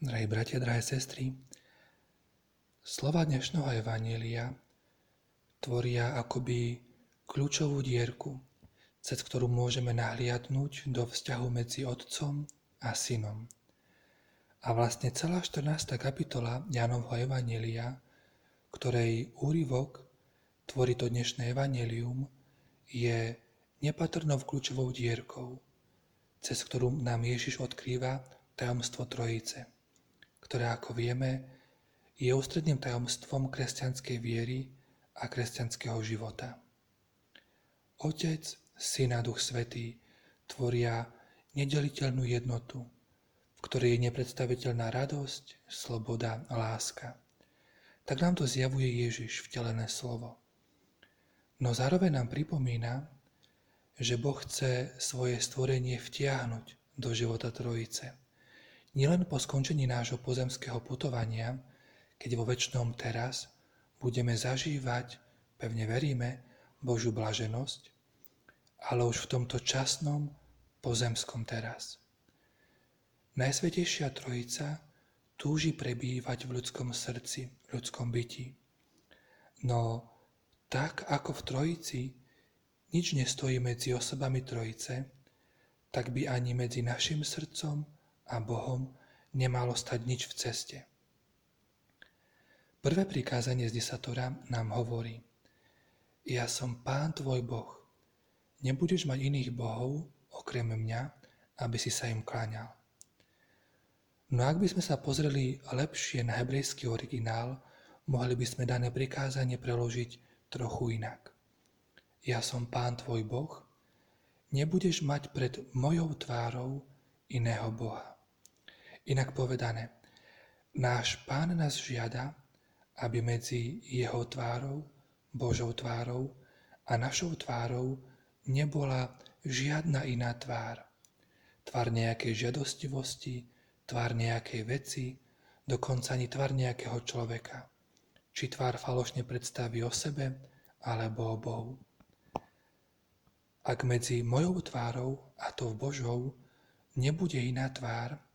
Drahí bratia, drahé sestry, slova dnešného Evanielia tvoria akoby kľúčovú dierku, cez ktorú môžeme nahliadnúť do vzťahu medzi Otcom a Synom. A vlastne celá 14. kapitola Janovho Evanielia, ktorej úryvok tvorí to dnešné Evangelium, je nepatrnou kľúčovou dierkou, cez ktorú nám Ježiš odkrýva tajomstvo Trojice, ktoré, ako vieme, je ústredným tajomstvom kresťanskej viery a kresťanského života. Otec, Syn a Duch Svetý tvoria nedeliteľnú jednotu, v ktorej je nepredstaviteľná radosť, sloboda a láska. Tak nám to zjavuje Ježiš, vtelené slovo. No zároveň nám pripomína, že Boh chce svoje stvorenie vtiahnuť do života Trojice. Nielen po skončení nášho pozemského putovania, keď vo väčšnom teraz budeme zažívať, pevne veríme, Božú blaženosť, ale už v tomto časnom pozemskom teraz. Najsvetejšia Trojica túži prebývať v ľudskom srdci, v ľudskom byti. No tak ako v Trojici nič nestojí medzi osobami Trojice, tak by ani medzi našim srdcom a Bohom nemalo stať nič v ceste. Prvé prikázanie z desatora nám hovorí Ja som Pán tvoj Boh, Nebudeš mať iných bohov, okrem mňa, aby si sa im kláňal. No ak by sme sa pozreli lepšie na hebrejský originál, mohli by sme dané prikázanie preložiť trochu inak. Ja som pán tvoj boh, nebudeš mať pred mojou tvárou iného boha. Inak povedané, náš pán nás žiada, aby medzi jeho tvárou, Božou tvárou a našou tvárou nebola žiadna iná tvár. Tvár nejakej žiadostivosti, tvár nejakej veci, dokonca ani tvár nejakého človeka. Či tvár falošne predstaví o sebe, alebo o Bohu. Ak medzi mojou tvárou a tou Božou nebude iná tvár,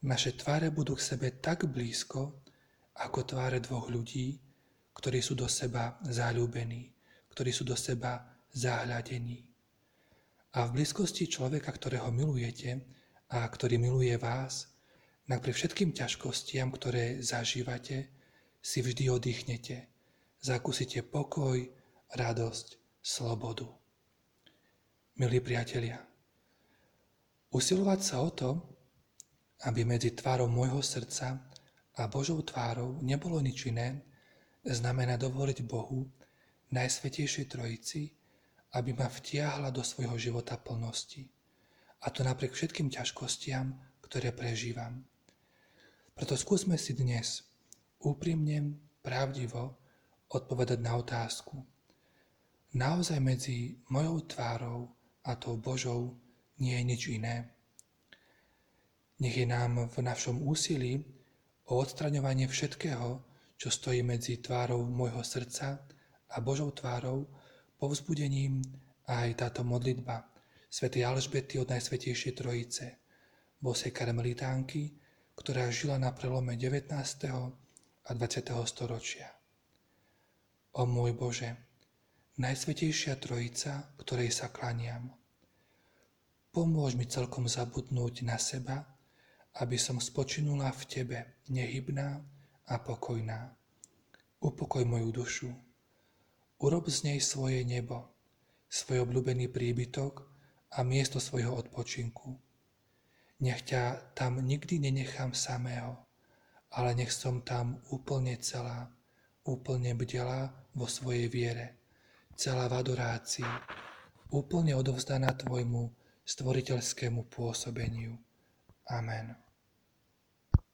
naše tváre budú k sebe tak blízko, ako tváre dvoch ľudí, ktorí sú do seba záľubení, ktorí sú do seba zahľadení. A v blízkosti človeka, ktorého milujete a ktorý miluje vás, napriek všetkým ťažkostiam, ktoré zažívate, si vždy oddychnete, zakúsite pokoj, radosť, slobodu. Milí priatelia, usilovať sa o to, aby medzi tvárou môjho srdca a Božou tvárou nebolo nič iné, znamená dovoliť Bohu, Najsvetejšej Trojici, aby ma vtiahla do svojho života plnosti. A to napriek všetkým ťažkostiam, ktoré prežívam. Preto skúsme si dnes úprimne, pravdivo odpovedať na otázku. Naozaj medzi mojou tvárou a tou Božou nie je nič iné. Nech je nám v našom úsilí o odstraňovanie všetkého, čo stojí medzi tvárou môjho srdca a Božou tvárou, povzbudením aj táto modlitba svätej Alžbety od Najsvetejšej Trojice, bosej karmelitánky, ktorá žila na prelome 19. a 20. storočia. O môj Bože, Najsvetejšia Trojica, ktorej sa klaniam, pomôž mi celkom zabudnúť na seba, aby som spočinula v Tebe, nehybná a pokojná. Upokoj moju dušu, Urob z nej svoje nebo, svoj obľúbený príbytok a miesto svojho odpočinku. Nech ťa tam nikdy nenechám samého, ale nech som tam úplne celá, úplne bdelá vo svojej viere, celá v adorácii, úplne odovzdaná Tvojmu stvoriteľskému pôsobeniu. Amen.